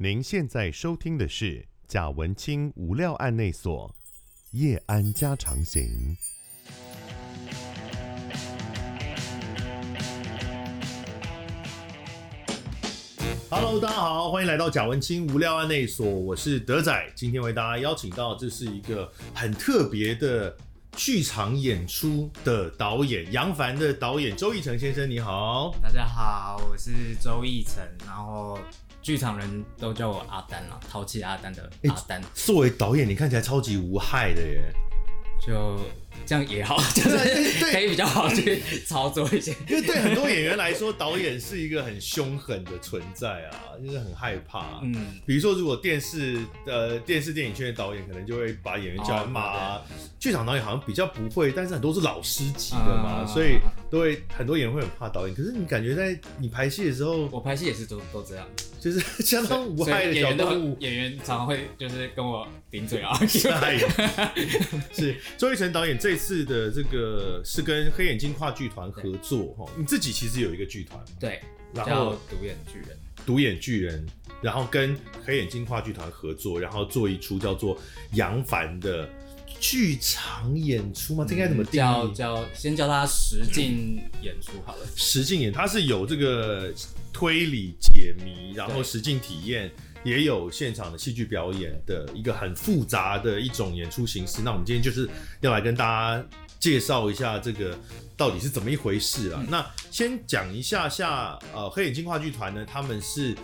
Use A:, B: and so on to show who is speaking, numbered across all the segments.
A: 您现在收听的是贾文青无料案内所夜安家常行。Hello，大家好，欢迎来到贾文青无料案内所，我是德仔。今天为大家邀请到，这是一个很特别的剧场演出的导演，杨凡的导演周奕成先生，你好。
B: 大家好，我是周奕成，然后。剧场人都叫我阿丹了，淘气阿丹的阿丹。
A: 欸，作为导演，你看起来超级无害的耶。
B: 就这样也好，就是可以比较好去操作一些。
A: 因为对很多演员来说，导演是一个很凶狠的存在啊，就是很害怕。嗯，比如说，如果电视呃电视电影圈的导演，可能就会把演员叫来骂啊。剧场导演好像比较不会，但是很多是老师级的嘛，所以都会很多演员会很怕导演。可是你感觉在你排戏的时候，
B: 我排戏也是都都这样，
A: 就是 相当无害的小动物。
B: 演员常常会就是跟我顶嘴啊，
A: 是。周奕成导演这次的这个是跟黑眼睛话剧团合作哈，你自己其实有一个剧团，
B: 对，
A: 然后
B: 独眼巨人，
A: 独眼巨人，然后跟黑眼睛话剧团合作，然后做一出叫做杨凡的剧场演出吗？这应该怎么定义？
B: 叫叫先叫它实境演出好了，
A: 实境演，它是有这个推理解谜，然后实境体验。也有现场的戏剧表演的一个很复杂的一种演出形式。那我们今天就是要来跟大家介绍一下这个到底是怎么一回事啊？嗯、那先讲一下下，呃，黑眼睛话剧团呢，他们是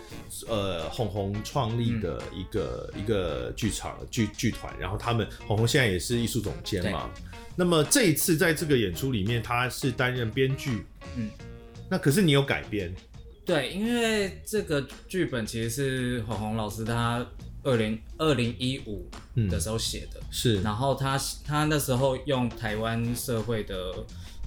A: 呃红红创立的一个、嗯、一个剧场剧剧团，然后他们红红现在也是艺术总监嘛。那么这一次在这个演出里面，他是担任编剧，嗯，那可是你有改编。
B: 对，因为这个剧本其实是红红老师他二零二零一五的时候写的，
A: 是，
B: 然后他他那时候用台湾社会的。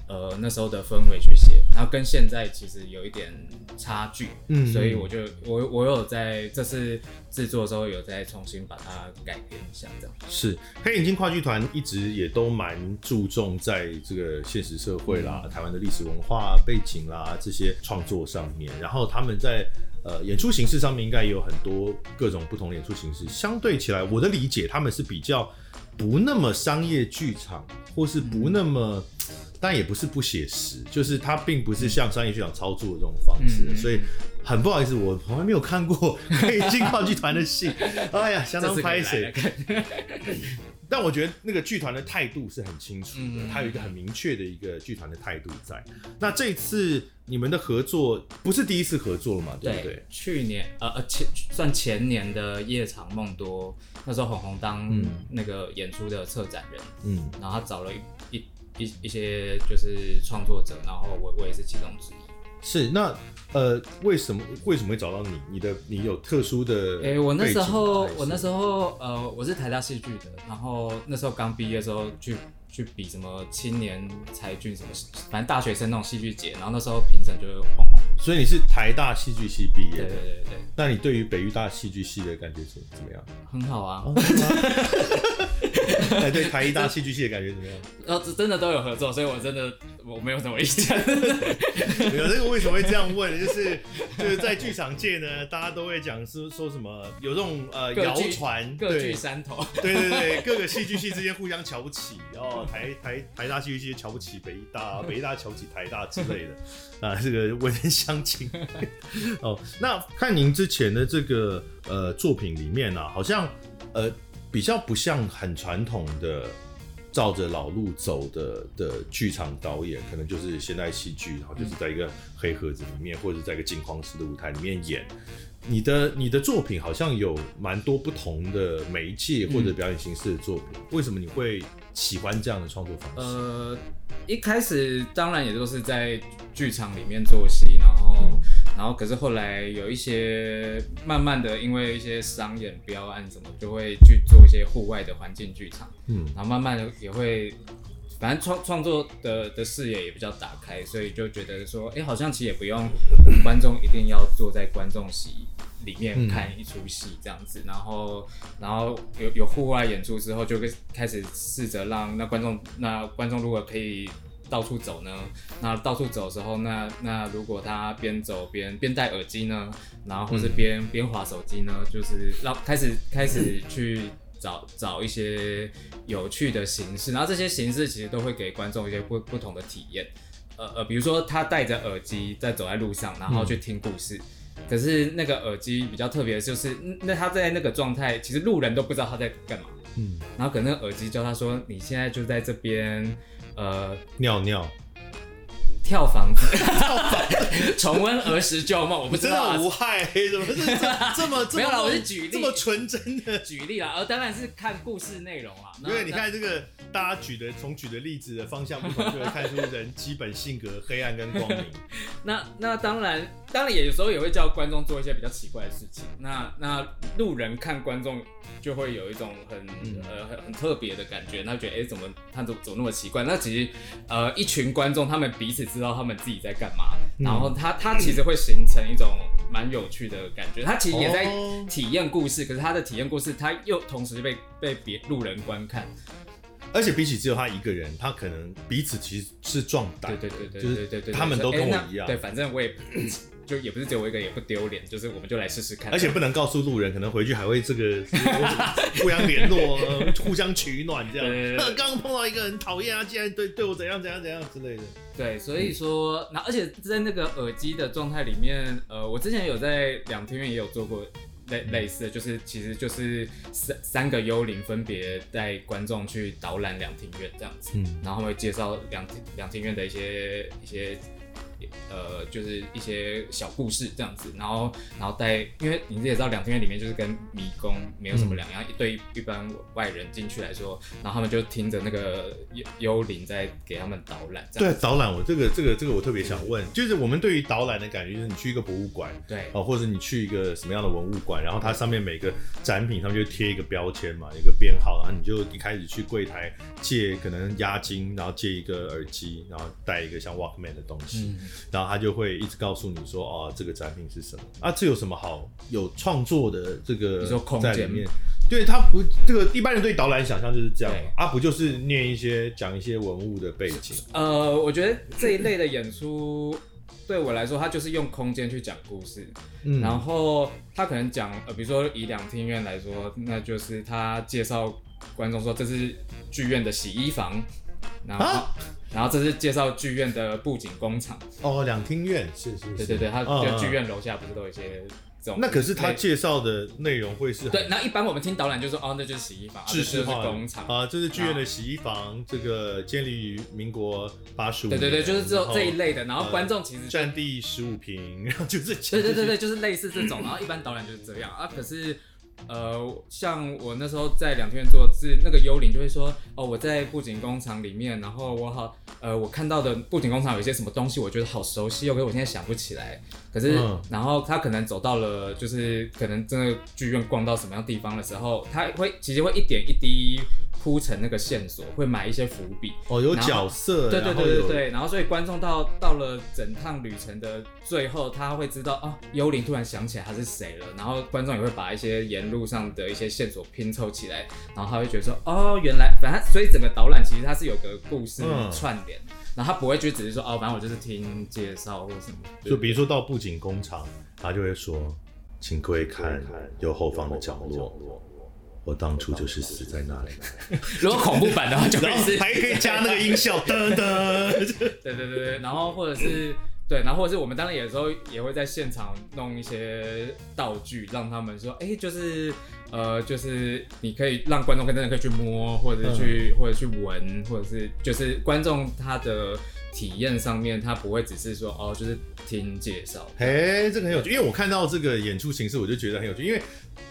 B: 呃，那时候的氛围去写，然后跟现在其实有一点差距，嗯，所以我就我我有在这次制作的时候有再重新把它改编一下，这样。
A: 是。黑眼睛话剧团一直也都蛮注重在这个现实社会啦、嗯、台湾的历史文化背景啦这些创作上面，然后他们在呃演出形式上面应该也有很多各种不同的演出形式。相对起来，我的理解他们是比较不那么商业剧场，或是不那么。但也不是不写实，就是它并不是像商业剧场操作的这种方式，所以很不好意思，我从来没有看过可以进话剧团的戏，哎呀，相当拍谢。但我觉得那个剧团的态度是很清楚的，它有一个很明确的一个剧团的态度在。那这次你们的合作不是第一次合作了嘛？对不对？
B: 去年呃呃前算前年的夜场梦多，那时候红红当那个演出的策展人，嗯，然后他找了一一。一一些就是创作者，然后我我也是其中之一。
A: 是那呃，为什么为什么会找到你？你的你有特殊的？哎、
B: 欸，我那时候我那时候呃，我是台大戏剧的，然后那时候刚毕业的时候去去比什么青年才俊什么，反正大学生那种戏剧节，然后那时候评审就会晃。
A: 所以你是台大戏剧系毕业的？
B: 对对对对。
A: 那你对于北艺大戏剧系的感觉怎怎么样？
B: 很好啊。
A: 哎，对台艺大戏剧系的感觉怎么样？
B: 呃，真的都有合作，所以我真的我没有什么意
A: 见。有这个为什么会这样问？就是就是在剧场界呢，大家都会讲是说什么有这种呃谣传，
B: 各据山头。
A: 对对对，各个戏剧系之间互相瞧不起，然后 台台台大戏剧系瞧不起北艺大，北艺大瞧不起台大之类的啊，这个文人相轻。哦，那看您之前的这个呃作品里面啊，好像呃。比较不像很传统的照着老路走的的剧场导演，可能就是现代戏剧，然后就是在一个黑盒子里面，或者在一个镜框式的舞台里面演。你的你的作品好像有蛮多不同的媒介或者表演形式的作品，为什么你会喜欢这样的创作方式？
B: 呃，一开始当然也都是在剧场里面做戏，然后。然后，可是后来有一些慢慢的，因为一些商演标案什么，就会去做一些户外的环境剧场。嗯，然后慢慢的也会，反正创创作的的视野也比较打开，所以就觉得说，哎，好像其实也不用观众一定要坐在观众席里面看一出戏这样子。然后，然后有有户外演出之后，就开始试着让那观众，那观众如果可以。到处走呢？那到处走的时候，那那如果他边走边边戴耳机呢？然后或是边边滑手机呢？就是让开始开始去找找一些有趣的形式，然后这些形式其实都会给观众一些不不同的体验。呃呃，比如说他戴着耳机在走在路上，然后去听故事。可是那个耳机比较特别的就是，那他在那个状态，其实路人都不知道他在干嘛。嗯，然后可能那个耳机叫他说：“你现在就在这边，呃，
A: 尿尿。”
B: 跳房子，重温儿时旧梦，我不知道、啊。
A: 真的无害，怎么是这，么这么
B: 没有啦，我是举例，
A: 这么纯真的
B: 举例啦，而当然是看故事内容啊。
A: 因为你看这个，大家举的从举的例子的方向不同，就会看出人基本性格黑暗跟光明。
B: 那那当然，当然也有时候也会叫观众做一些比较奇怪的事情。那那路人看观众就会有一种很、嗯、呃很很特别的感觉，那觉得哎、欸、怎么他怎么怎么那么奇怪？那其实呃一群观众他们彼此。知道他们自己在干嘛，然后他他其实会形成一种蛮有趣的感觉。他其实也在体验故事，可是他的体验故事，他又同时被被别路人观看。
A: 而且比起只有他一个人，他可能彼此其实是壮胆。
B: 对对对对，
A: 就是他们都跟我一样。
B: 对，反正我也。就也不是只有我一个，也不丢脸，就是我们就来试试看。
A: 而且不能告诉路人，可能回去还会这个 互相联络、互相取暖这样。刚刚碰到一个人讨厌啊，竟然对对我怎样怎样怎样之类的。
B: 对，所以说，那而且在那个耳机的状态里面，呃，我之前有在两天院也有做过类类似的，就是其实就是三三个幽灵分别带观众去导览两庭院这样子，嗯，然后会介绍两两庭院的一些一些。呃，就是一些小故事这样子，然后，然后带，因为你也知道，两厅院里面就是跟迷宫没有什么两样，嗯、对一般外人进去来说，然后他们就听着那个幽幽灵在给他们导览。
A: 对，导览我这个这个这个我特别想问，就是我们对于导览的感觉，就是你去一个博物馆，
B: 对，
A: 哦，或者你去一个什么样的文物馆，然后它上面每个展品上面就贴一个标签嘛，一个编号，然后你就一开始去柜台借可能押金，然后借一个耳机，然后带一个像 Walkman 的东西。嗯然后他就会一直告诉你说，哦，这个展品是什么啊？这有什么好有创作的这个在里面？对，他不，这个一般人对导览想象就是这样啊，不就是念一些讲一些文物的背景？
B: 呃，我觉得这一类的演出对我来说，他就是用空间去讲故事。嗯，然后他可能讲，呃，比如说以两厅院来说，那就是他介绍观众说，这是剧院的洗衣房。然后，啊、然后这是介绍剧院的布景工厂
A: 哦，两厅院是是，是，
B: 对对对，它就剧院楼下不是都有一些这种？
A: 那可是他介绍的内容会是？
B: 对，那一般我们听导览就说哦，那就是洗衣房，制式化工厂
A: 啊，这是剧院的洗衣房，这个建立于民国八十五年，
B: 对对对，就是这这一类的。然后观众其实
A: 占地十五平，然后就是
B: 对对对对，就是类似这种。然后一般导览就是这样啊，可是。呃，像我那时候在两天做，字那个幽灵就会说，哦，我在布景工厂里面，然后我好，呃，我看到的布景工厂有一些什么东西，我觉得好熟悉，可是我现在想不起来。可是，嗯、然后他可能走到了，就是可能真的剧院逛到什么样地方的时候，他会其实会一点一滴。铺成那个线索，会埋一些伏笔。
A: 哦，有角色，
B: 对对对对对，然后所以观众到到了整趟旅程的最后，他会知道哦，幽灵突然想起来他是谁了，然后观众也会把一些沿路上的一些线索拼凑起来，然后他会觉得说哦，原来反正所以整个导览其实它是有个故事串联，嗯、然后他不会就只是说哦，反正我就是听介绍或什么，
A: 就比如说到布景工厂，他就会说，请各位看右后方的角落。我当初就是死在那里。
B: 如果恐怖版的话，就还是
A: 还可以加那个音效，噔噔。
B: 对对对对，然后或者是对，然后或者是我们当然有时候也会在现场弄一些道具，让他们说，哎、欸，就是呃，就是你可以让观众跟真的可以去摸，或者是去、嗯、或者去闻，或者是就是观众他的体验上面，他不会只是说哦，就是听介绍。
A: 哎，这个很有趣，因为我看到这个演出形式，我就觉得很有趣，因为。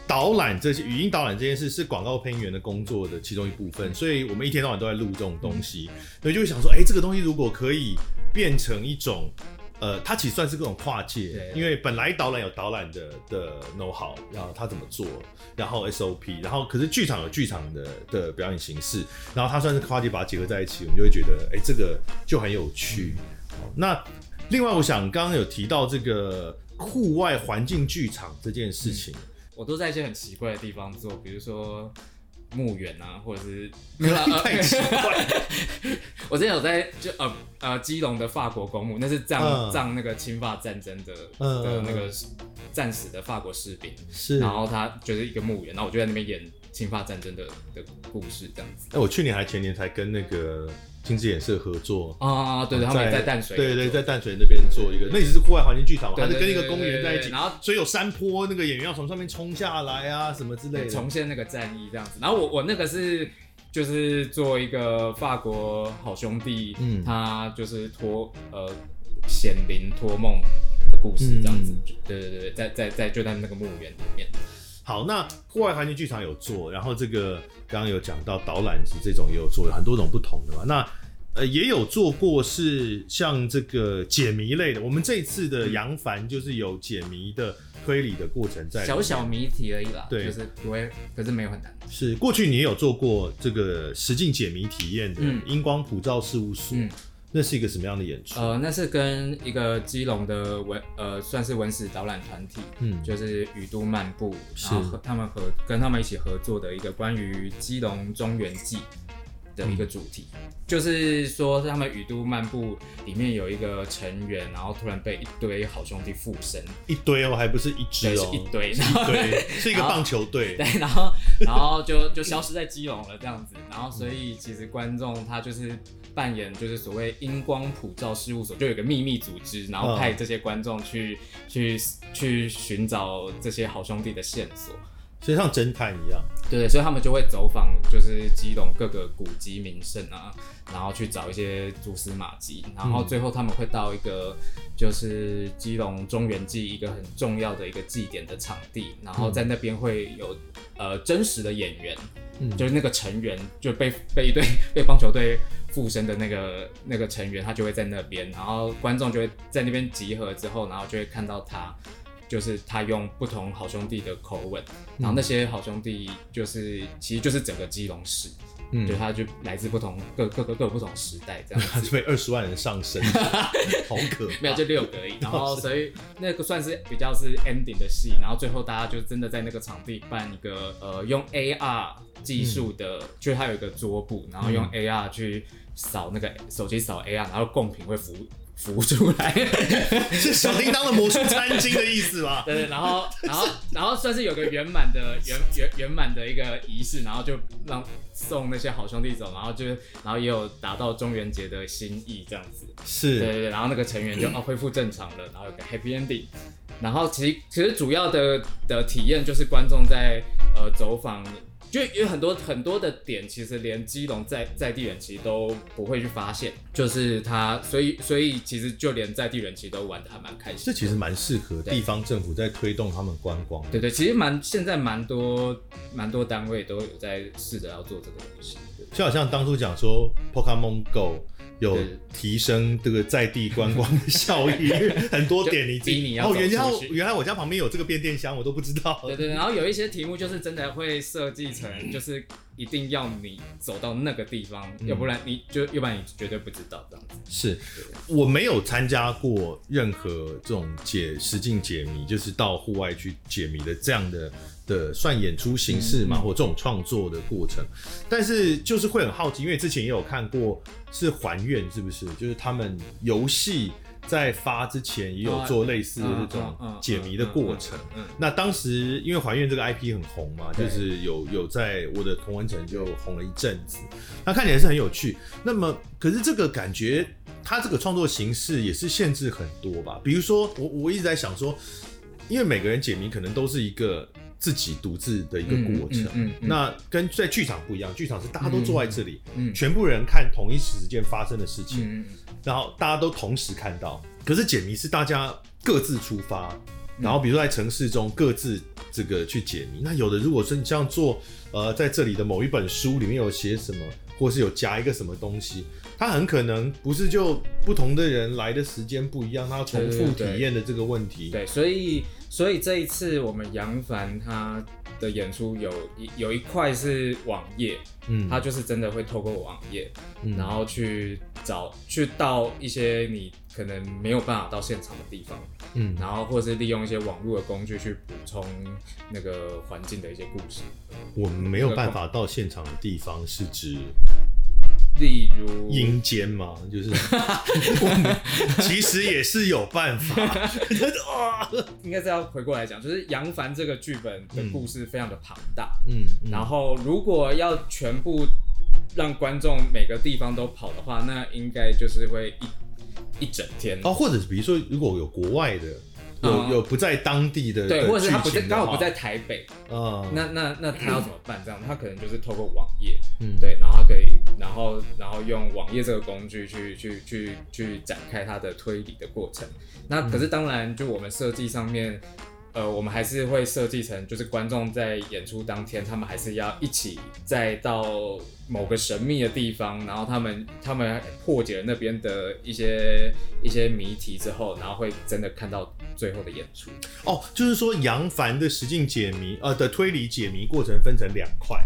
A: 导览这些语音导览这件事是广告配音员的工作的其中一部分，所以我们一天到晚都在录这种东西，所以就会想说，哎、欸，这个东西如果可以变成一种，呃，它其实算是各种跨界，因为本来导览有导览的的 know how，然后他怎么做，然后 SOP，然后可是剧场有剧场的的表演形式，然后它算是跨界把它结合在一起，我们就会觉得，哎、欸，这个就很有趣。好，那另外我想刚刚有提到这个户外环境剧场这件事情。嗯我
B: 都在一些很奇怪的地方做，比如说墓园啊，或者是
A: 太奇怪。
B: 我之前有在就呃呃基隆的法国公墓，那是葬葬、嗯、那个侵法战争的、嗯、的那个战死的法国士兵，
A: 是，
B: 然后他就是一个墓园，然后我就在那边演侵法战争的的故事这样子。
A: 哎，我去年还前年才跟那个。金枝演社合作
B: 啊，对对，他们在淡水，
A: 对对，在淡水那边做一个，那也是户外环境剧场嘛，它是跟一个公园在一起，然后所以有山坡，那个演员要从上面冲下来啊，什么之类的，
B: 重现那个战役这样子。然后我我那个是就是做一个法国好兄弟，嗯，他就是托呃显灵托梦的故事这样子，对对对，在在在就在那个墓园里面。
A: 好，那户外环境剧场有做，然后这个刚刚有讲到导览机这种也有做，有很多种不同的嘛。那呃也有做过是像这个解谜类的，我们这一次的扬帆就是有解谜的推理的过程在，
B: 小小谜题而已啦，
A: 对，
B: 就是不会，可是没有很难。
A: 是过去你也有做过这个实境解谜体验的英光普照事务所。嗯那是一个什么样的演出？
B: 呃，那是跟一个基隆的文呃，算是文史导览团体，嗯，就是雨都漫步，然后和他们合跟他们一起合作的一个关于基隆中元祭的一个主题，嗯、就是说他们雨都漫步里面有一个成员，然后突然被一堆好兄弟附身，
A: 一堆哦，还不是一只哦，
B: 是一堆，
A: 然后对，是一个棒球队，
B: 对，然后然后就 就消失在基隆了这样子，然后所以其实观众他就是。扮演就是所谓英光普照事务所，就有个秘密组织，然后派这些观众去、嗯、去去寻找这些好兄弟的线索，
A: 所以像侦探一样。
B: 对对，所以他们就会走访就是基隆各个古迹名胜啊，然后去找一些蛛丝马迹，然后最后他们会到一个就是基隆中原祭一个很重要的一个祭典的场地，然后在那边会有呃真实的演员，嗯、就是那个成员就被被一队被棒球队。附身的那个那个成员，他就会在那边，然后观众就会在那边集合之后，然后就会看到他，就是他用不同好兄弟的口吻，然后那些好兄弟就是其实就是整个基隆市。嗯，就，他就来自不同各各个各个不同时代，这样子。他
A: 是被二十万人上身，好可怕。
B: 没有，就六个而已。然后，所以那个算是比较是 ending 的戏。然后最后大家就真的在那个场地办一个呃，用 AR 技术的，嗯、就是他有一个桌布，然后用 AR 去扫那个手机扫 AR，然后贡品会浮。浮出来
A: 是小叮当的魔术餐巾的意思吧？
B: 对对，然后然后然后算是有个圆满的圆圆圆满的一个仪式，然后就让送那些好兄弟走，然后就然后也有达到中元节的心意这样子。
A: 是，
B: 对对对，然后那个成员就哦恢复正常了，然后有个 happy ending。然后其实其实主要的的体验就是观众在呃走访。就有很多很多的点，其实连基隆在在地人其实都不会去发现，就是他，所以所以其实就连在地人其实都玩的还蛮开心。
A: 这其实蛮适合地方政府在推动他们观光。
B: 对对，其实蛮现在蛮多蛮多单位都有在试着要做这个东西。
A: 就好像当初讲说 Pokemon Go。有提升这个在地观光的效益，很多点你自己哦，原来原来我家旁边有这个变电箱，我都不知道。
B: 对对，然后有一些题目就是真的会设计成，就是一定要你走到那个地方，嗯、要不然你就要不然你绝对不知道这样子。
A: 是，我没有参加过任何这种解实境解谜，就是到户外去解谜的这样的。的算演出形式嘛，嗯、或这种创作的过程，但是就是会很好奇，因为之前也有看过是还愿是不是？就是他们游戏在发之前也有做类似的这种解谜的过程。那当时因为还愿这个 IP 很红嘛，就是有有在我的同文城就红了一阵子，那看起来是很有趣。那么可是这个感觉，它这个创作形式也是限制很多吧？比如说我我一直在想说，因为每个人解谜可能都是一个。自己独自的一个过程，嗯嗯嗯、那跟在剧场不一样，剧场是大家都坐在这里，全部人看同一时间发生的事情，嗯、然后大家都同时看到。可是解谜是大家各自出发，然后比如说在城市中各自这个去解谜。那有的如果说你这样做，呃，在这里的某一本书里面有写什么，或是有夹一个什么东西，它很可能不是就不同的人来的时间不一样，他要重复体验的这个问题。
B: 对，对，对，对，所以。所以这一次我们杨凡他的演出有一有一块是网页，嗯，他就是真的会透过网页，嗯，然后去找去到一些你可能没有办法到现场的地方，嗯，然后或是利用一些网络的工具去补充那个环境的一些故事。
A: 我们没有办法到现场的地方是指。
B: 例如
A: 阴间嘛，就是 其实也是有办法。
B: 应该是要回过来讲，就是杨凡这个剧本的故事非常的庞大，
A: 嗯，嗯，
B: 然后如果要全部让观众每个地方都跑的话，那应该就是会一一整天。
A: 哦，或者是比如说如果有国外的。有有不在当地的
B: 对，或者是他不在刚好不在台北，
A: 嗯，
B: 那那那他要怎么办？这样他可能就是透过网页，嗯，对，然后他可以，然后然后用网页这个工具去去去去展开它的推理的过程。那可是当然，就我们设计上面。呃，我们还是会设计成，就是观众在演出当天，他们还是要一起再到某个神秘的地方，然后他们他们破解了那边的一些一些谜题之后，然后会真的看到最后的演出。
A: 哦，就是说杨凡的实境解谜，呃的推理解谜过程分成两块。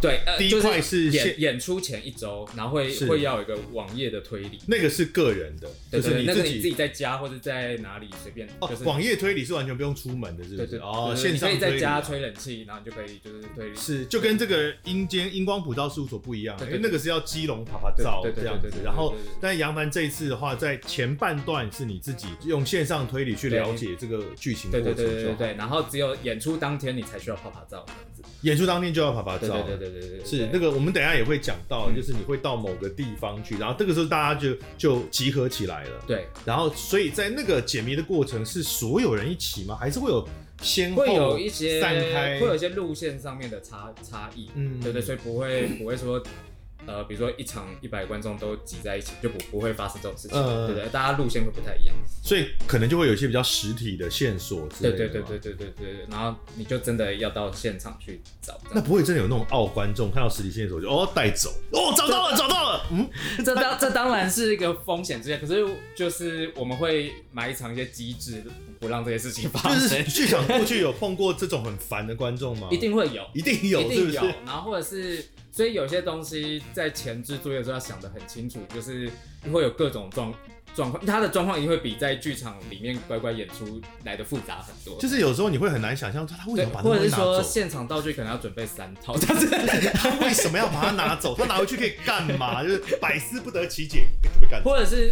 B: 对，呃、
A: 第一块是
B: 演演出前一周，然后会会要有一个网页的推理，
A: 那个是个人的，就是你自己，
B: 那个你自己在家或者在哪里随便。
A: 哦，
B: 就是、
A: 网页推理是完全不用出门的，是不是？
B: 对对，对
A: 哦，线上
B: 你可以在家吹冷气，然后你就可以就是推理。
A: 是，就跟这个阴间阴光普照事务所不一样，因为那个是要基隆啪啪照这样子。然后，但杨凡这一次的话，在前半段是你自己用线上推理去了解这个剧情过程，
B: 对对对对对，然后只有演出当天你才需要啪啪照。
A: 演出当天就要拍拍照，
B: 对对对对对，
A: 是那个。我们等一下也会讲到，就是你会到某个地方去，然后这个时候大家就就集合起来了。
B: 对，
A: 然后所以在那个解谜的过程是所有人一起吗？还是会有先后
B: 会有一些
A: 散开，
B: 会有一些路线上面的差差异？嗯，对对，所以不会不会说。呃，比如说一场一百观众都挤在一起，就不不会发生这种事情，呃、对不对？大家路线会不太一样，
A: 所以可能就会有一些比较实体的线索之类的。
B: 对对对对对对对，然后你就真的要到现场去找。
A: 那不会真的有那种傲观众看到实体线索就哦带走哦找到了找到了，嗯，
B: 这当这当然是一个风险之类，可是就是我们会埋藏一些机制，不让这些事情发生。
A: 剧场过去有碰过这种很烦的观众吗？
B: 一定会有，
A: 一定有，
B: 一定有，然后或者是。所以有些东西在前置作业的时候要想得很清楚，就是会有各种状状况，它的状况一定会比在剧场里面乖乖演出来的复杂很多。
A: 就是有时候你会很难想象他为什么把它拿走，
B: 或者是说现场道具可能要准备三套，
A: 他为什么要把它拿走？他拿回去可以干嘛？就是百思不得其解，干。
B: 或者是，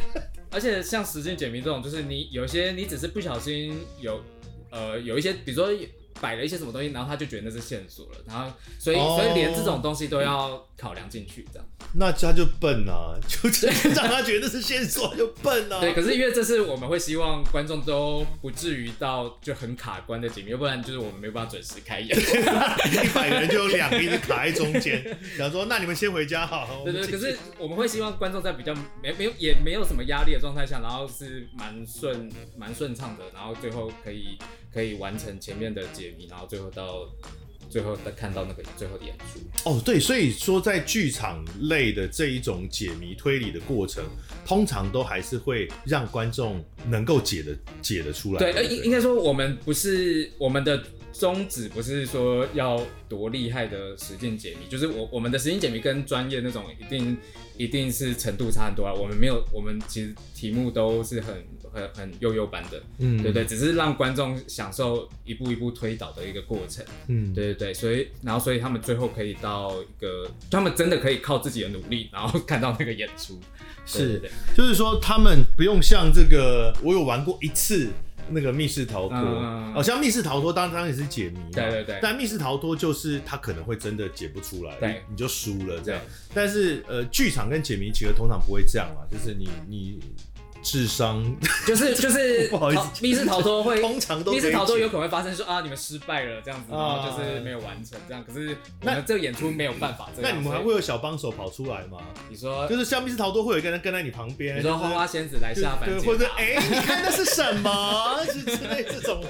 B: 而且像实境解谜这种，就是你有些你只是不小心有呃有一些，比如说。摆了一些什么东西，然后他就觉得那是线索了，然后所以、oh, 所以连这种东西都要考量进去，这样。
A: 那他就笨啊，就让他觉得是线索就笨啊。
B: 对，可是因为这是我们会希望观众都不至于到就很卡关的解谜，要不然就是我们没有办法准时开演。
A: 一百个人就有两个一直卡在中间，想说那你们先回家好。
B: 对，对对，可是我们会希望观众在比较没没有也没有什么压力的状态下，然后是蛮顺蛮顺畅的，然后最后可以可以完成前面的解谜。然后最后到最后再看到那个最后的演出
A: 哦，对，所以说在剧场类的这一种解谜推理的过程，通常都还是会让观众能够解的解得出来。
B: 对，呃，应应该说我们不是我们的宗旨，不是说要多厉害的实践解谜，就是我我们的实践解谜跟专业那种一定一定是程度差很多啊。我们没有，我们其实题目都是很。很很悠悠般的，嗯，对对，只是让观众享受一步一步推导的一个过程，嗯，对对对，所以然后所以他们最后可以到一个，他们真的可以靠自己的努力，然后 看到那个演出，
A: 是，
B: 对对对，
A: 就是说他们不用像这个，我有玩过一次那个密室逃脱，嗯、哦，像密室逃脱当当然也是解谜，
B: 对对对，
A: 但密室逃脱就是他可能会真的解不出来，
B: 对，
A: 你就输了这样，但是呃，剧场跟解谜其实通常不会这样嘛，就是你你。智商
B: 就是 就是不好意思，密室逃脱会
A: 通常都
B: 密室逃脱有可能会发生说啊，你们失败了这样子，然后就是没有完成这样。可是那这个演出没有办法这样。
A: 那你们还会有小帮手跑出来吗？
B: 你说
A: 就是像密室逃脱会有一个人跟在你旁边，
B: 你说花花仙子来下凡，
A: 或者 哎，你看那是什么？是 之类这种。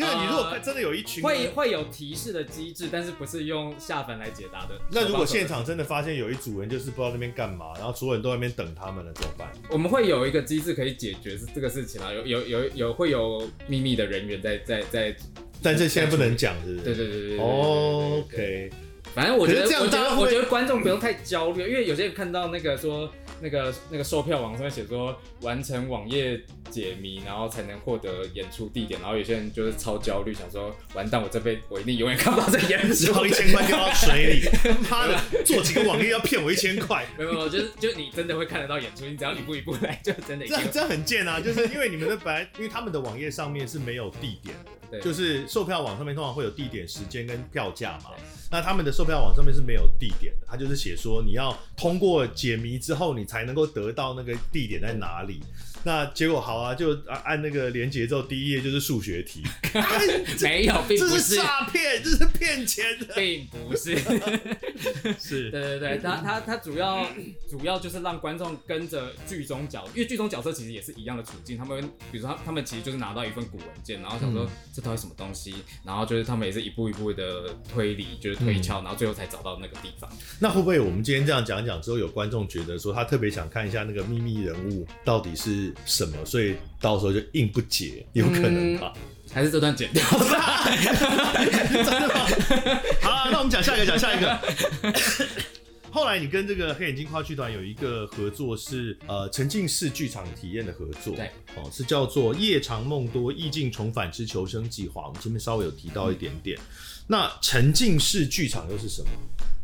A: 对啊，你如果真的有一群
B: 会会有提示的机制，但是不是用下凡来解答的。
A: 那如果现场真的发现有一组人就是不知道那边干嘛，然后所有人都在那边等他们了，怎么办？
B: 我们会有一个机制可以解决这个事情啊，有有有有会有秘密的人员在在在，
A: 但是现在不能讲，是不是？
B: 对对对对对。
A: OK，
B: 反正我觉得，我觉得，我觉得观众不用太焦虑，因为有些人看到那个说。那个那个售票网上面写说完成网页解谜，然后才能获得演出地点，然后有些人就是超焦虑，想说完蛋，我这辈子我一定永远看不到这演出，
A: 然后一千块掉到水里，妈的，做几个网页要骗我一千块？
B: 没有没有，就是就你真的会看得到演出，你只要一步一步来，就真的。
A: 这这很贱啊，就是因为你们的本来，因为他们的网页上面是没有地点的。对就是售票网上面通常会有地点、时间跟票价嘛。那他们的售票网上面是没有地点的，他就是写说你要通过解谜之后，你才能够得到那个地点在哪里。那结果好啊，就按那个连结之后，第一页就是数学题。
B: 没有，并不是，
A: 诈骗，这是骗钱的，
B: 并不是。是，对对对，他他他主要主要就是让观众跟着剧中角，因为剧中角色其实也是一样的处境。他们比如说他他们其实就是拿到一份古文件，然后想说这到底什么东西，然后就是他们也是一步一步的推理，就是推敲，然后最后才找到那个地方。
A: 那会不会我们今天这样讲讲之后，有观众觉得说他特别想看一下那个秘密人物到底是？什么？所以到时候就硬不解，有可能吧？嗯、
B: 还是这段剪掉？真
A: 的吗？好、啊，那我们讲下一个，讲下一个。后来你跟这个黑眼睛话剧团有一个合作是，是呃沉浸式剧场体验的合作，
B: 对，
A: 哦，是叫做《夜长梦多意境重返之求生计划》。我们前面稍微有提到一点点。嗯、那沉浸式剧场又是什么？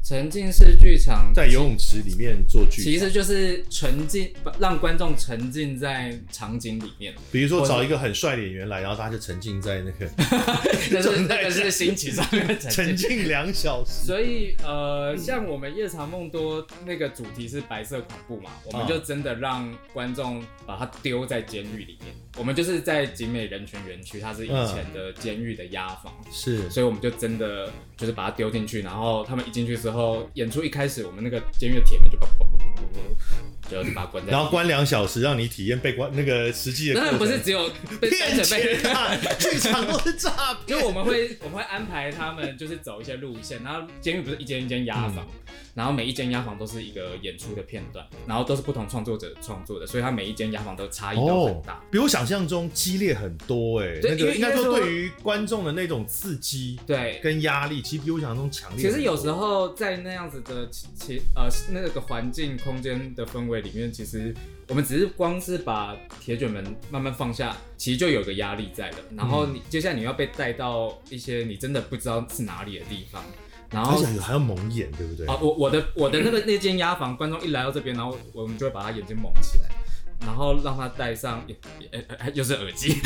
B: 沉浸式剧场
A: 在游泳池里面做剧，
B: 其实就是沉浸，让观众沉浸在场景里面。
A: 比如说找一个很帅的演员来，然后大家就沉浸在那个，
B: 那是那个是心情上面
A: 沉浸两小时。
B: 所以呃，像我们夜长梦多那个主题是白色恐怖嘛，我们就真的让观众把它丢在监狱里面。我们就是在景美人权园区，它是以前的监狱的押房，
A: 是，
B: 所以我们就真的就是把它丢进去，然后他们一进去之后。演出一开始，我们那个监狱的铁门就嘣嘣嘣嘣嘣，就把它关在。
A: 然后关两小时，让你体验被关那个实际的。
B: 当然不是只有被骗
A: 钱啊，剧场都是诈骗。
B: 就我们会我们会安排他们就是走一些路线，然后监狱不是一间一间押房。嗯然后每一间押房都是一个演出的片段，然后都是不同创作者创作的，所以它每一间押房都差异都很大，哦，比我
A: 想象中激烈很多哎。对那个应该说对于观众的那种刺激，
B: 对，
A: 跟压力，其实比我想象中强烈。
B: 其实有时候在那样子的其呃那个环境空间的氛围里面，其实我们只是光是把铁卷门慢慢放下，其实就有个压力在了。然后你接下来你要被带到一些你真的不知道是哪里的地方。然后
A: 还要蒙眼，对不对？
B: 啊，我我的我的那个那间压房，观众一来到这边，然后我们就会把他眼睛蒙起来，然后让他戴上，又是耳机，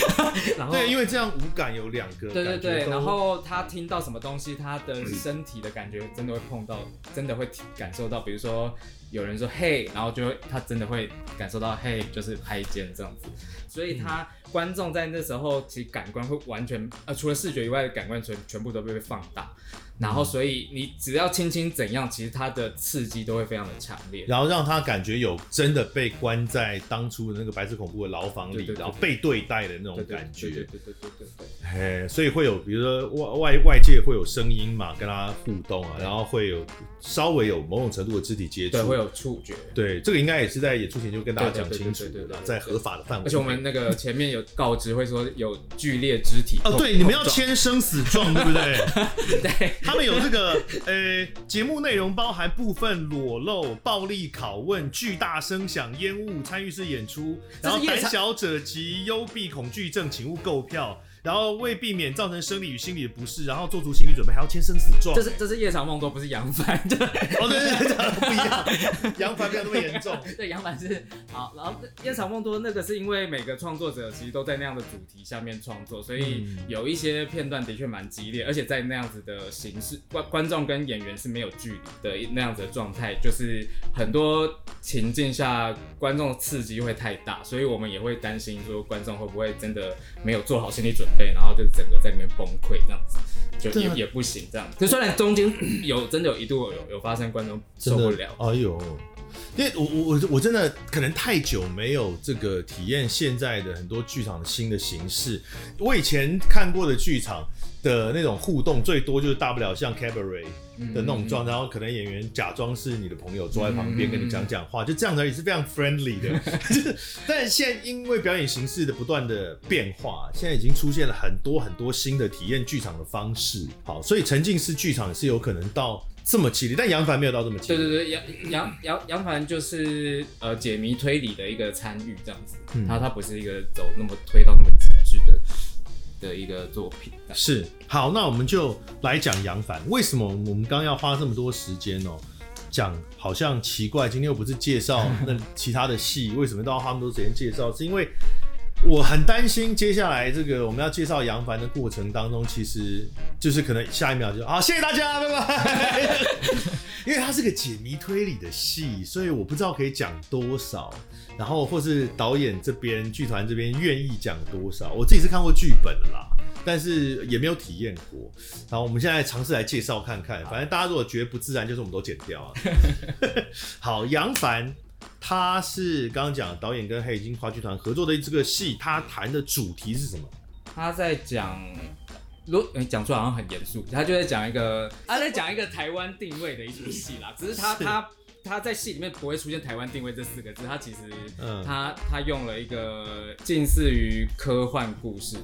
B: 然后
A: 对，因为这样五感有两个，
B: 对对对，然后他听到什么东西，他的身体的感觉真的会碰到，真的会感受到，比如说有人说嘿，然后就会他真的会感受到嘿，就是拍肩这样子，所以他观众在那时候其实感官会完全呃，除了视觉以外的感官全全部都被放大。然后，所以你只要轻轻怎样，其实它的刺激都会非常的强烈。
A: 然后让他感觉有真的被关在当初的那个白色恐怖的牢房里，然后被对待的那种感觉。
B: 对对对对对对对。
A: 嘿，所以会有，比如说外外外界会有声音嘛，跟他互动啊，然后会有稍微有某种程度的肢体接触，
B: 对，会有触觉。
A: 对，这个应该也是在演出前就跟大家讲清楚的，在合法的范围。
B: 而且我们那个前面有告知，会说有剧烈肢体。
A: 哦，对，你们要签生死状，对不对？对。他们有这个，呃，节目内容包含部分裸露、暴力拷问、巨大声响、烟雾、参与式演出，然后胆小者及幽闭恐惧症，请勿购票。然后为避免造成生理与心理的不适，然后做足心理准备，还要签生死状。
B: 这是这是夜长梦多，不是杨帆。对，
A: 哦对对对，不一样，杨帆没有那么严重。
B: 对，杨帆是好，然后夜长梦多那个是因为每个创作者其实都在那样的主题下面创作，所以有一些片段的确蛮激烈，而且在那样子的形式，观观众跟演员是没有距离的那样子的状态，就是很多情境下观众刺激会太大，所以我们也会担心说观众会不会真的没有做好心理准备。对，然后就整个在里面崩溃这样子，就也也不行这样子。就虽然中间 有真的有一度有有发生观众受不了，
A: 哎呦，因为我我我我真的可能太久没有这个体验现在的很多剧场的新的形式。我以前看过的剧场的那种互动，最多就是大不了像 cabaret 的那种状态，然后可能演员假装是你的朋友坐在旁边跟你讲讲话，就这样子也是非常 friendly 的。但是现在因为表演形式的不断的变化，现在已经出现了很多很多新的体验剧场的方式。好，所以沉浸式剧场是有可能到这么激烈，但杨凡没有到这么激烈。
B: 对对对，杨杨杨杨凡就是呃解谜推理的一个参与这样子，嗯、他他不是一个走那么推到那么极致的的一个作品。
A: 是，好，那我们就来讲杨凡。为什么我们刚要花这么多时间哦？讲好像奇怪，今天又不是介绍那其他的戏，为什么都要花那么多时间介绍？是因为。我很担心接下来这个我们要介绍杨凡的过程当中，其实就是可能下一秒就啊，谢谢大家，拜拜。因为它是个解谜推理的戏，所以我不知道可以讲多少，然后或是导演这边、剧团这边愿意讲多少。我自己是看过剧本了啦，但是也没有体验过。然后我们现在尝试来介绍看看，反正大家如果觉得不自然，就是我们都剪掉啊。好，杨凡。他是刚刚讲导演跟黑金话剧团合作的这个戏，他谈的主题是什么？
B: 他在讲，如讲出来好像很严肃，他就在讲一个，他在讲一个台湾定位的一出戏啦。只是他是他他在戏里面不会出现台湾定位这四个字，他其实他、嗯、他他用了一个近似于科幻故事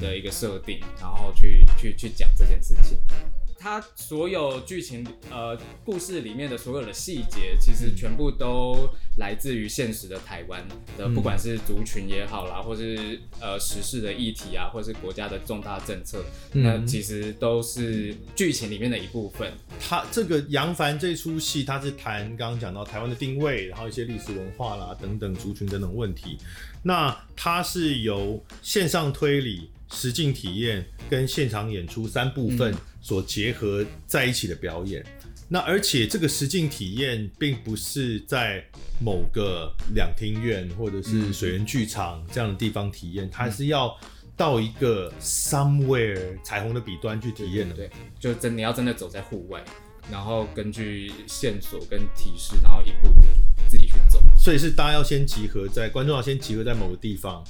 B: 的一个设定，嗯、然后去去去讲这件事情。他所有剧情呃故事里面的所有的细节，其实全部都来自于现实的台湾的，不管是族群也好啦，或是呃时事的议题啊，或是国家的重大政策，那其实都是剧情里面的一部分。
A: 他这个杨凡这出戏，他是谈刚刚讲到台湾的定位，然后一些历史文化啦等等族群等等问题。那它是由线上推理、实境体验跟现场演出三部分所结合在一起的表演。嗯、那而且这个实境体验并不是在某个两厅院或者是水源剧场这样的地方体验，它是要到一个 somewhere 彩虹的彼端去体验的。
B: 对，就真你要真的走在户外，然后根据线索跟提示，然后一步步自己去走。
A: 所以是大家要先集合在观众要先集合在某个地方。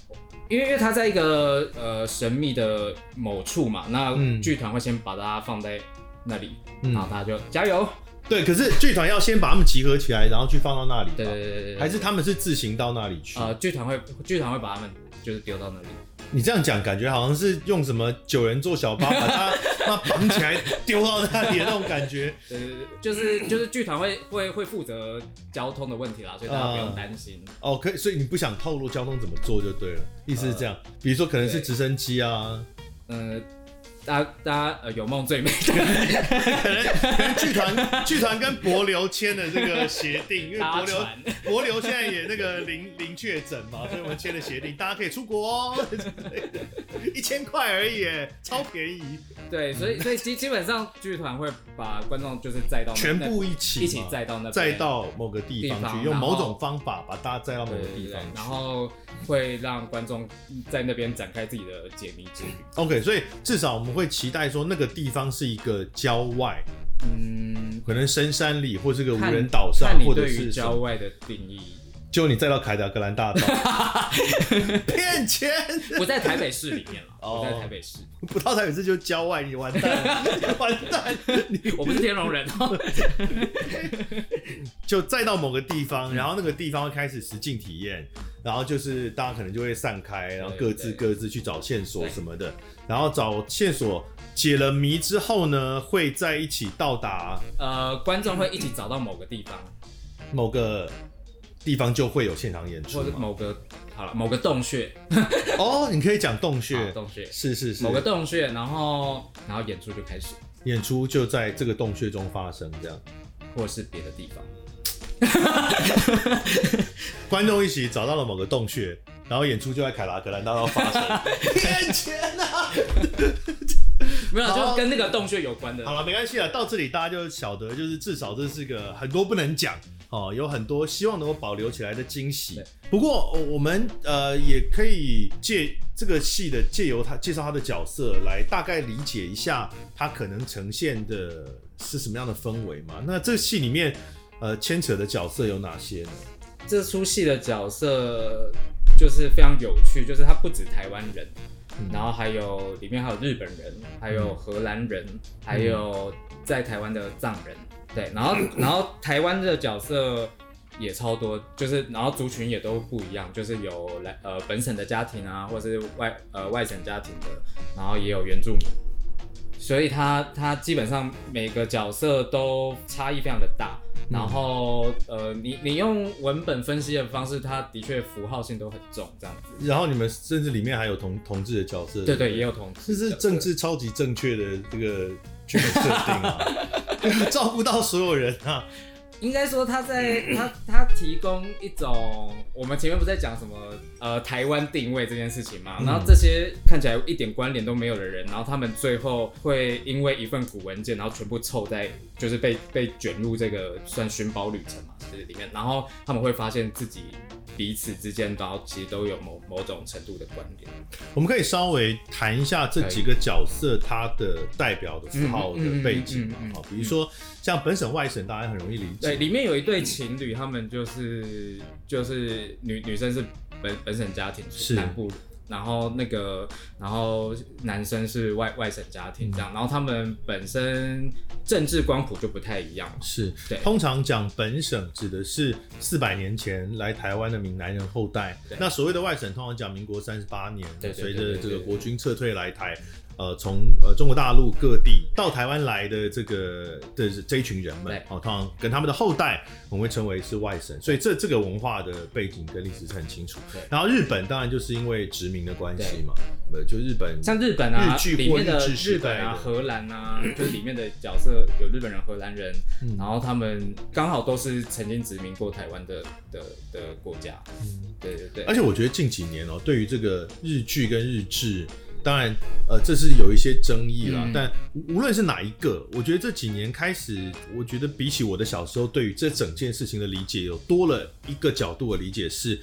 B: 因为因为他在一个呃神秘的某处嘛，那剧团会先把它放在那里，嗯、然后大家就加油。
A: 对，可是剧团要先把他们集合起来，然后去放到那里。
B: 对对对对，
A: 还是他们是自行到那里去？
B: 呃，剧团会剧团会把他们就是丢到那里。
A: 你这样讲，感觉好像是用什么九人坐小巴把他那绑起来丢到那里的那种感觉。
B: 对对对，就是就是剧团会会会负责交通的问题啦，所以大家不用担心。
A: 呃、哦，可以，所以你不想透露交通怎么做就对了，意思是这样。呃、比如说可能是直升机啊，
B: 嗯。大家大家呃有梦最美，
A: 可 能可能剧团剧团跟柏流签的这个协定，因为柏流柏流现在也那个零零确诊嘛，所以我们签了协定，大家可以出国哦，一千块而已，超便宜。
B: 对，所以所以基基本上剧团会把观众就是载到
A: 全部一起
B: 一起载到那
A: 载到某个地方去，用某种方法把大家载到某个地方，
B: 然后会让观众在那边展开自己的解谜之旅。
A: OK，所以至少我们。会期待说那个地方是一个郊外，嗯，可能深山里或是个无人岛上，或者是
B: 郊外的定义。
A: 就你再到凯达格兰大道，骗钱！
B: 不在台北市里面了，不在台北市，
A: 不到台北市就郊外，你完蛋，完蛋！
B: 我不是天龙人哦。
A: 就再到某个地方，然后那个地方会开始实境体验，然后就是大家可能就会散开，然后各自各自去找线索什么的，然后找线索解了谜之后呢，会在一起到达，
B: 呃，观众会一起找到某个地方，
A: 某个。地方就会有现场演出，
B: 或者某个好了，某个洞穴。
A: 哦，你可以讲洞穴，
B: 洞穴
A: 是是是，
B: 某个洞穴，然后然后演出就开始，
A: 演出就在这个洞穴中发生，这样，
B: 或者是别的地方。
A: 观众一起找到了某个洞穴，然后演出就在凯拉格兰大道发生。骗钱啊！
B: 没有，就跟那个洞穴有关的。
A: 好了，没关系了，到这里大家就晓得，就是至少这是个很多不能讲。哦，有很多希望能够保留起来的惊喜。不过，我们呃也可以借这个戏的借由他介绍他的角色来大概理解一下他可能呈现的是什么样的氛围嘛。那这个戏里面呃牵扯的角色有哪些呢？
B: 这出戏的角色就是非常有趣，就是他不止台湾人，嗯、然后还有里面还有日本人，还有荷兰人，嗯、还有在台湾的藏人，对，然后 然后台湾的角色也超多，就是然后族群也都不一样，就是有来呃本省的家庭啊，或者是外呃外省家庭的，然后也有原住民，所以他他基本上每个角色都差异非常的大。然后，呃，你你用文本分析的方式，它的确符号性都很重，这样子。
A: 然后你们甚至里面还有同同志的角色，
B: 对对，也有同志，
A: 这是政治超级正确的这个剧本设定啊，照顾到所有人啊。
B: 应该说他在 他他提供一种，我们前面不是在讲什么呃台湾定位这件事情嘛，然后这些看起来一点关联都没有的人，然后他们最后会因为一份古文件，然后全部凑在就是被被卷入这个算寻宝旅程嘛，这里面，然后他们会发现自己。彼此之间，然后其实都有某某种程度的关联。
A: 我们可以稍微谈一下这几个角色他的代表的符号的背景嘛？好，比如说像本省外省，大家很容易理解。
B: 对，里面有一对情侣，他们就是就是女女生是本本省家庭，是南部。然后那个，然后男生是外外省家庭这样，嗯、然后他们本身政治光谱就不太一样。
A: 是，
B: 对。
A: 通常讲本省指的是四百年前来台湾的闽南人后代。那所谓的外省，通常讲民国三十八年，随着这个国军撤退来台。呃，从呃中国大陆各地到台湾来的这个的这一群人们，哦，通常跟他们的后代，我们会称为是外省，所以这这个文化的背景跟历史是很清楚。对然后日本当然就是因为殖民的关系嘛，呃对，就日本
B: 像日本啊，
A: 日剧
B: 里面的日本啊、荷兰啊，就里面的角色有日本人、荷兰人，嗯、然后他们刚好都是曾经殖民过台湾的的的国家。嗯，对对对。
A: 而且我觉得近几年哦，对于这个日剧跟日志。当然，呃，这是有一些争议啦。嗯、但无论是哪一个，我觉得这几年开始，我觉得比起我的小时候，对于这整件事情的理解，有多了一个角度的理解是，是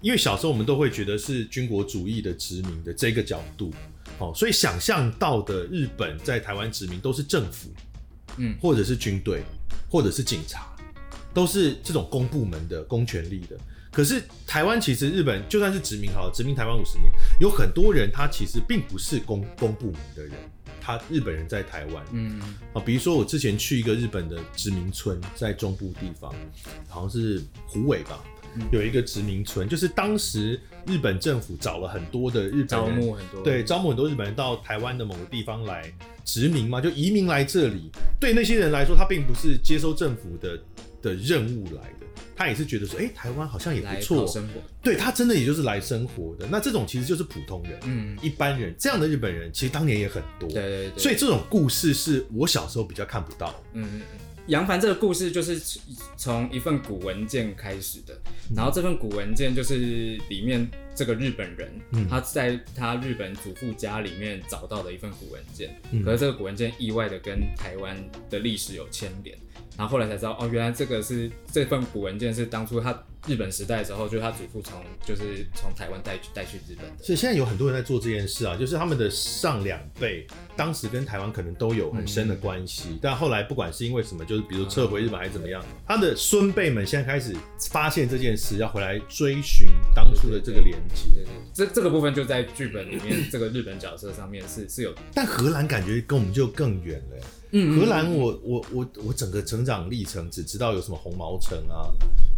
A: 因为小时候我们都会觉得是军国主义的殖民的这个角度，哦，所以想象到的日本在台湾殖民都是政府，嗯，或者是军队，或者是警察，都是这种公部门的公权力的。可是台湾其实日本就算是殖民好了，殖民台湾五十年，有很多人他其实并不是公公部门的人，他日本人在台湾，嗯。啊，比如说我之前去一个日本的殖民村，在中部地方，好像是虎尾吧，嗯、有一个殖民村，就是当时日本政府找了很多的日本人，招募很多，对，招募很多日本人到台湾的某个地方来殖民嘛，就移民来这里，对那些人来说，他并不是接收政府的的任务来的。他也是觉得说，哎、欸，台湾好像也不错，生活。对，他真的也就是来生活的。那这种其实就是普通人，嗯，一般人这样的日本人，其实当年也很多。对对对。所以这种故事是我小时候比较看不到。嗯嗯嗯。
B: 杨凡这个故事就是从一份古文件开始的，然后这份古文件就是里面这个日本人，嗯、他在他日本祖父家里面找到的一份古文件，嗯、可是这个古文件意外的跟台湾的历史有牵连。然后后来才知道，哦，原来这个是这份古文件是当初他日本时代的时候，就是他祖父从就是从台湾带去带去日本的。
A: 所以现在有很多人在做这件事啊，就是他们的上两辈当时跟台湾可能都有很深的关系，嗯、但后来不管是因为什么，就是比如撤回日本还是怎么样，嗯、他的孙辈们现在开始发现这件事，要回来追寻当初的这个连接。
B: 对对，对，这这个部分就在剧本里面，这个日本角色上面是是有，
A: 但荷兰感觉跟我们就更远了。嗯，荷兰，我我我我整个成长历程只知道有什么红毛城啊，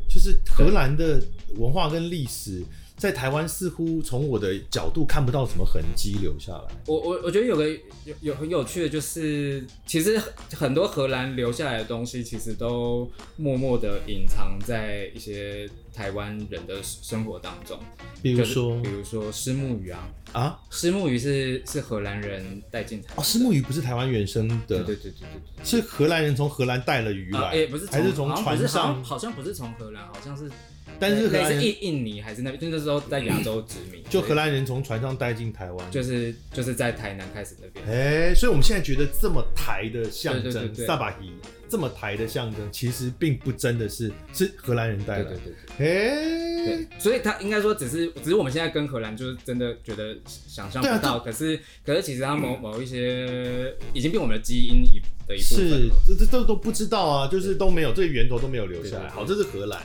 A: 就是荷兰的文化跟历史，在台湾似乎从我的角度看不到什么痕迹留下来。
B: 我我我觉得有个有有很有趣的，就是其实很多荷兰留下来的东西，其实都默默的隐藏在一些台湾人的生活当中。
A: 比如说，
B: 比如说虱目鱼啊。
A: 啊，
B: 虱目鱼是是荷兰人带进台湾。
A: 哦，虱目鱼不是台湾原生的，
B: 对对对对对，
A: 是荷兰人从荷兰带了鱼来，
B: 哎，不是，
A: 还是从船上？
B: 好像不是从荷兰，好像是，
A: 但是
B: 那是印印尼还是那边？就那时候在亚洲殖民，
A: 就荷兰人从船上带进台湾，
B: 就是就是在台南开始那边。
A: 哎，所以我们现在觉得这么台的象征，萨巴伊这么台的象征，其实并不真的是是荷兰人带来的。哎。
B: 对，所以他应该说只是只是我们现在跟荷兰就是真的觉得想象不到，啊、可是可是其实他某某一些已经变我们的基因一的一部分，
A: 是这这都都不知道啊，就是都没有这源头都没有留下来。好，这是荷兰。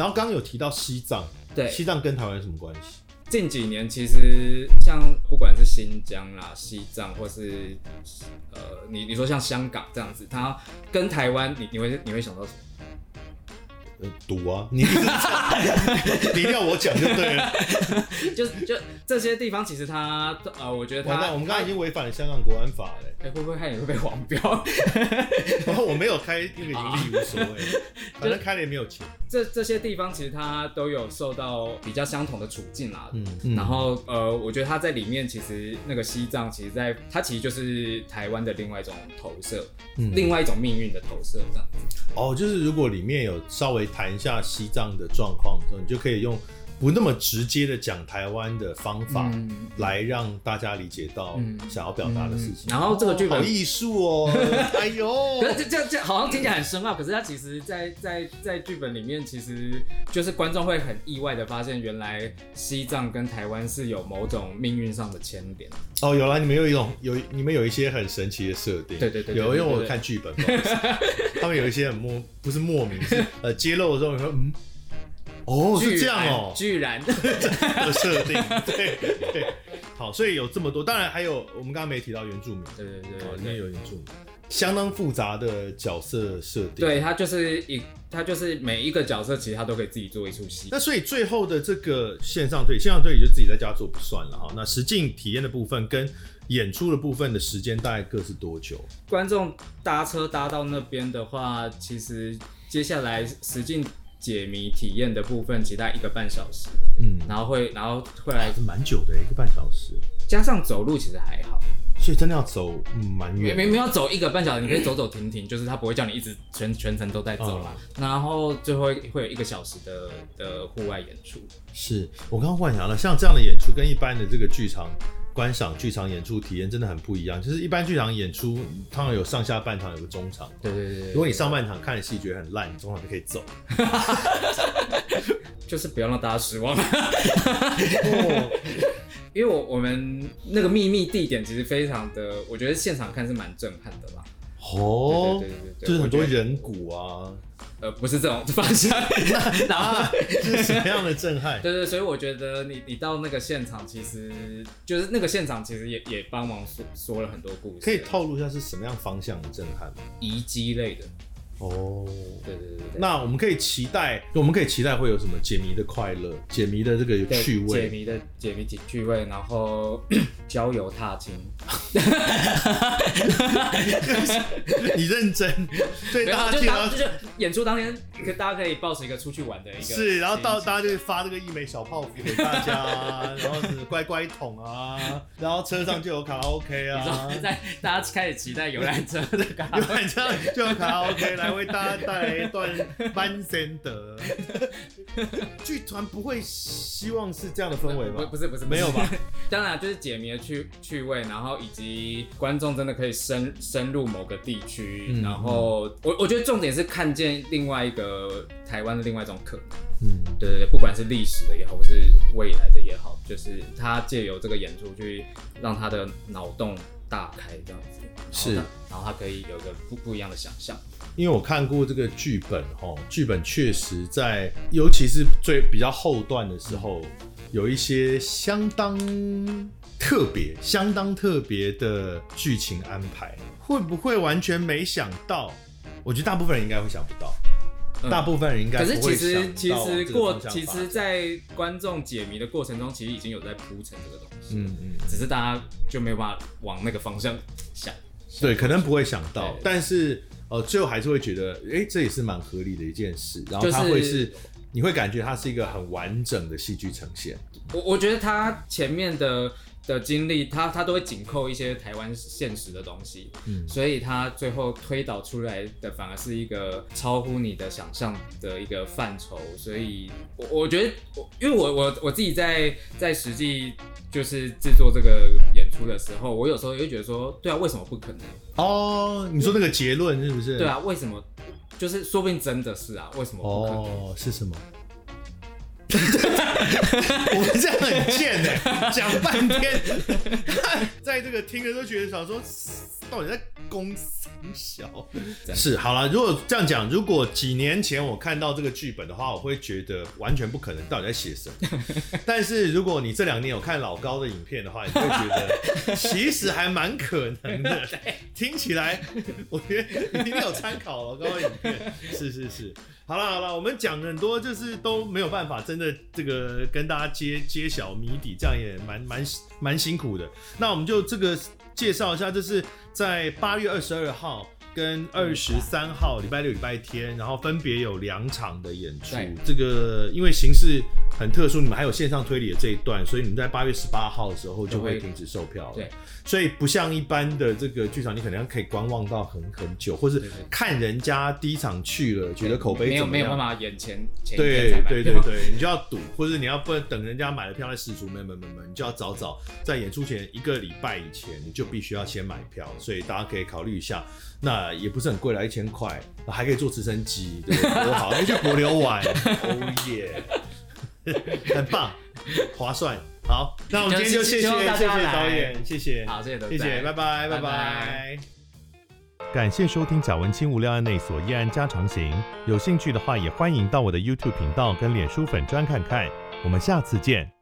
A: 然后刚刚有提到西藏，
B: 对，
A: 西藏跟台湾有什么关系？
B: 近几年其实像不管是新疆啦、西藏，或是呃，你你说像香港这样子，它跟台湾，你你会你会想到什么？
A: 赌啊！你 你要我讲就对了。
B: 就就这些地方，其实它呃，我觉得它，
A: 我们刚刚已经违反了香港国安法了。
B: 哎、欸，会不会看也会被黄标？
A: 然 后我没有开那个盈利无所谓，反正开了也没有钱。
B: 这这些地方其实它都有受到比较相同的处境啦。嗯，嗯然后呃，我觉得它在里面其实那个西藏，其实在它其实就是台湾的另外一种投射，嗯、另外一种命运的投射这样子。
A: 哦，就是如果里面有稍微。谈一下西藏的状况，你就可以用不那么直接的讲台湾的方法，来让大家理解到想要表达的事情。
B: 然后这个剧本
A: 好艺术哦，哎呦，
B: 可是这这这好像听起来很深奥，可是它其实在在在剧本里面，其实就是观众会很意外的发现，原来西藏跟台湾是有某种命运上的牵连。
A: 哦，有啦，你们有一种有你们有一些很神奇的设定，
B: 对对对，
A: 有，因为我看剧本，他们有一些很莫不是莫名是呃揭露的时候，你说嗯。哦，是这样哦，
B: 居然。
A: 的设定，对对，好，所以有这么多，当然还有我们刚刚没提到原住民，
B: 对对对，
A: 里面有原住民，相当复杂的角色设定，
B: 对，他就是一，他就是每一个角色其实他都可以自己做一出戏，
A: 那所以最后的这个线上推理，线上推理就自己在家做不算了哈，那实境体验的部分跟演出的部分的时间大概各是多久？
B: 观众搭车搭到那边的话，其实接下来实境。解谜体验的部分，其实大概一个半小时，嗯，然后会，然后会来是
A: 蛮久的，一个半小时，
B: 加上走路其实还好，
A: 所以真的要走蛮远，
B: 没没有走一个半小时，你可以走走停停，就是他不会叫你一直全全程都在走啦，嗯、然后最后会有一个小时的的户外演出。
A: 是。我刚刚幻想了，像这样的演出跟一般的这个剧场。观赏剧场演出体验真的很不一样，就是一般剧场演出通常有上下半场，有个中场。
B: 对对对，
A: 如果你上半场看的戏觉得很烂，中场就可以走。
B: 就是不要让大家失望。因为我我们那个秘密地点其实非常的，我觉得现场看是蛮震撼的啦。
A: 哦，对对对对，就是很多人骨啊。
B: 呃，不是这种方向，然后
A: 是什么样的震撼？
B: 对，对对，所以我觉得你你到那个现场，其实就是那个现场，其实也也帮忙说说了很多故事。
A: 可以透露一下是什么样方向的震撼吗？
B: 遗迹类的。
A: 哦，
B: 对对对对，
A: 那我们可以期待，我们可以期待会有什么解谜的快乐，解谜的这个趣味，
B: 解谜的解谜解趣味，然后 郊游踏青。
A: 你认真？对，大家
B: 就当就演出当天，可大家可以抱持一个出去玩的一个。
A: 是，然后到大家就发这个一枚小泡芙给大家，然后是乖乖桶啊，然后车上就有卡拉 OK 啊。
B: 在大家开始期待游览车的卡拉 OK，
A: 游览车就有卡拉 OK 来。为大家带来一段班森德，剧团不会希望是这样的氛围吗？
B: 不，不是，不是，
A: 没有吧？
B: 当然就是解谜的趣趣味，然后以及观众真的可以深深入某个地区，嗯、然后我我觉得重点是看见另外一个台湾的另外一种可能。嗯，对对对，不管是历史的也好，或是未来的也好，就是他借由这个演出去让他的脑洞大开，这样子
A: 是，
B: 然后他可以有一个不不一样的想象。
A: 因为我看过这个剧本，哦，剧本确实在，尤其是最比较后段的时候，有一些相当特别、相当特别的剧情安排。会不会完全没想到？我觉得大部分人应该会想不到，嗯、大部分人应该不会想到。可是其实
B: 其实过，其实，在观众解谜的过程中，其实已经有在铺陈这个东西。嗯嗯，只是大家就没有办法往那个方向想。
A: 对，可能不会想到，但是。呃，最后还是会觉得，哎、欸，这也是蛮合理的一件事。然后它会是，就是、你会感觉它是一个很完整的戏剧呈现。
B: 我我觉得它前面的的经历，他他都会紧扣一些台湾现实的东西，嗯，所以他最后推导出来的反而是一个超乎你的想象的一个范畴。所以我我觉得，我因为我我我自己在在实际就是制作这个演出的时候，我有时候也会觉得说，对啊，为什么不可能？
A: 哦，你说那个结论是不是？
B: 对啊，为什么？就是说不定真的是啊，为什么不可能？
A: 哦，是什么？我们这样很贱呢，讲半天，在这个听的都觉得想说，到底在攻三小？是好了，如果这样讲，如果几年前我看到这个剧本的话，我会觉得完全不可能，到底在写什么？但是如果你这两年有看老高的影片的话，你会觉得 其实还蛮可能的。听起来，我觉得一定有参考老高的影片。是是是。好了好了，我们讲很多，就是都没有办法真的这个跟大家揭揭晓谜底，这样也蛮蛮蛮辛苦的。那我们就这个介绍一下，这是在八月二十二号跟二十三号礼拜六礼拜天，然后分别有两场的演出。这个因为形式很特殊，你们还有线上推理的这一段，所以你们在八月十八号的时候就会停止售票了。对。所以不像一般的这个剧场，你可能可以观望到很很久，或是看人家第一场去了，觉得口碑怎么样，
B: 没有没有办法眼前前
A: 对对对对，你就要赌，或者你要不等人家买了票再试出，没没没没，你就要早早在演出前一个礼拜以前，你就必须要先买票，所以大家可以考虑一下，那也不是很贵啦，一千块，还可以坐直升机？多好，你去帛琉玩，哦耶，很棒，划算。好，那我们今天就谢谢谢谢导演，谢谢，
B: 好，谢谢，
A: 谢谢，拜拜，拜拜。
B: 拜拜。
A: 感谢收听《贾文清无料案内所夜案家常行》，有兴趣的话也欢迎到我的 YouTube 频道跟脸书粉专看看。我们下次见。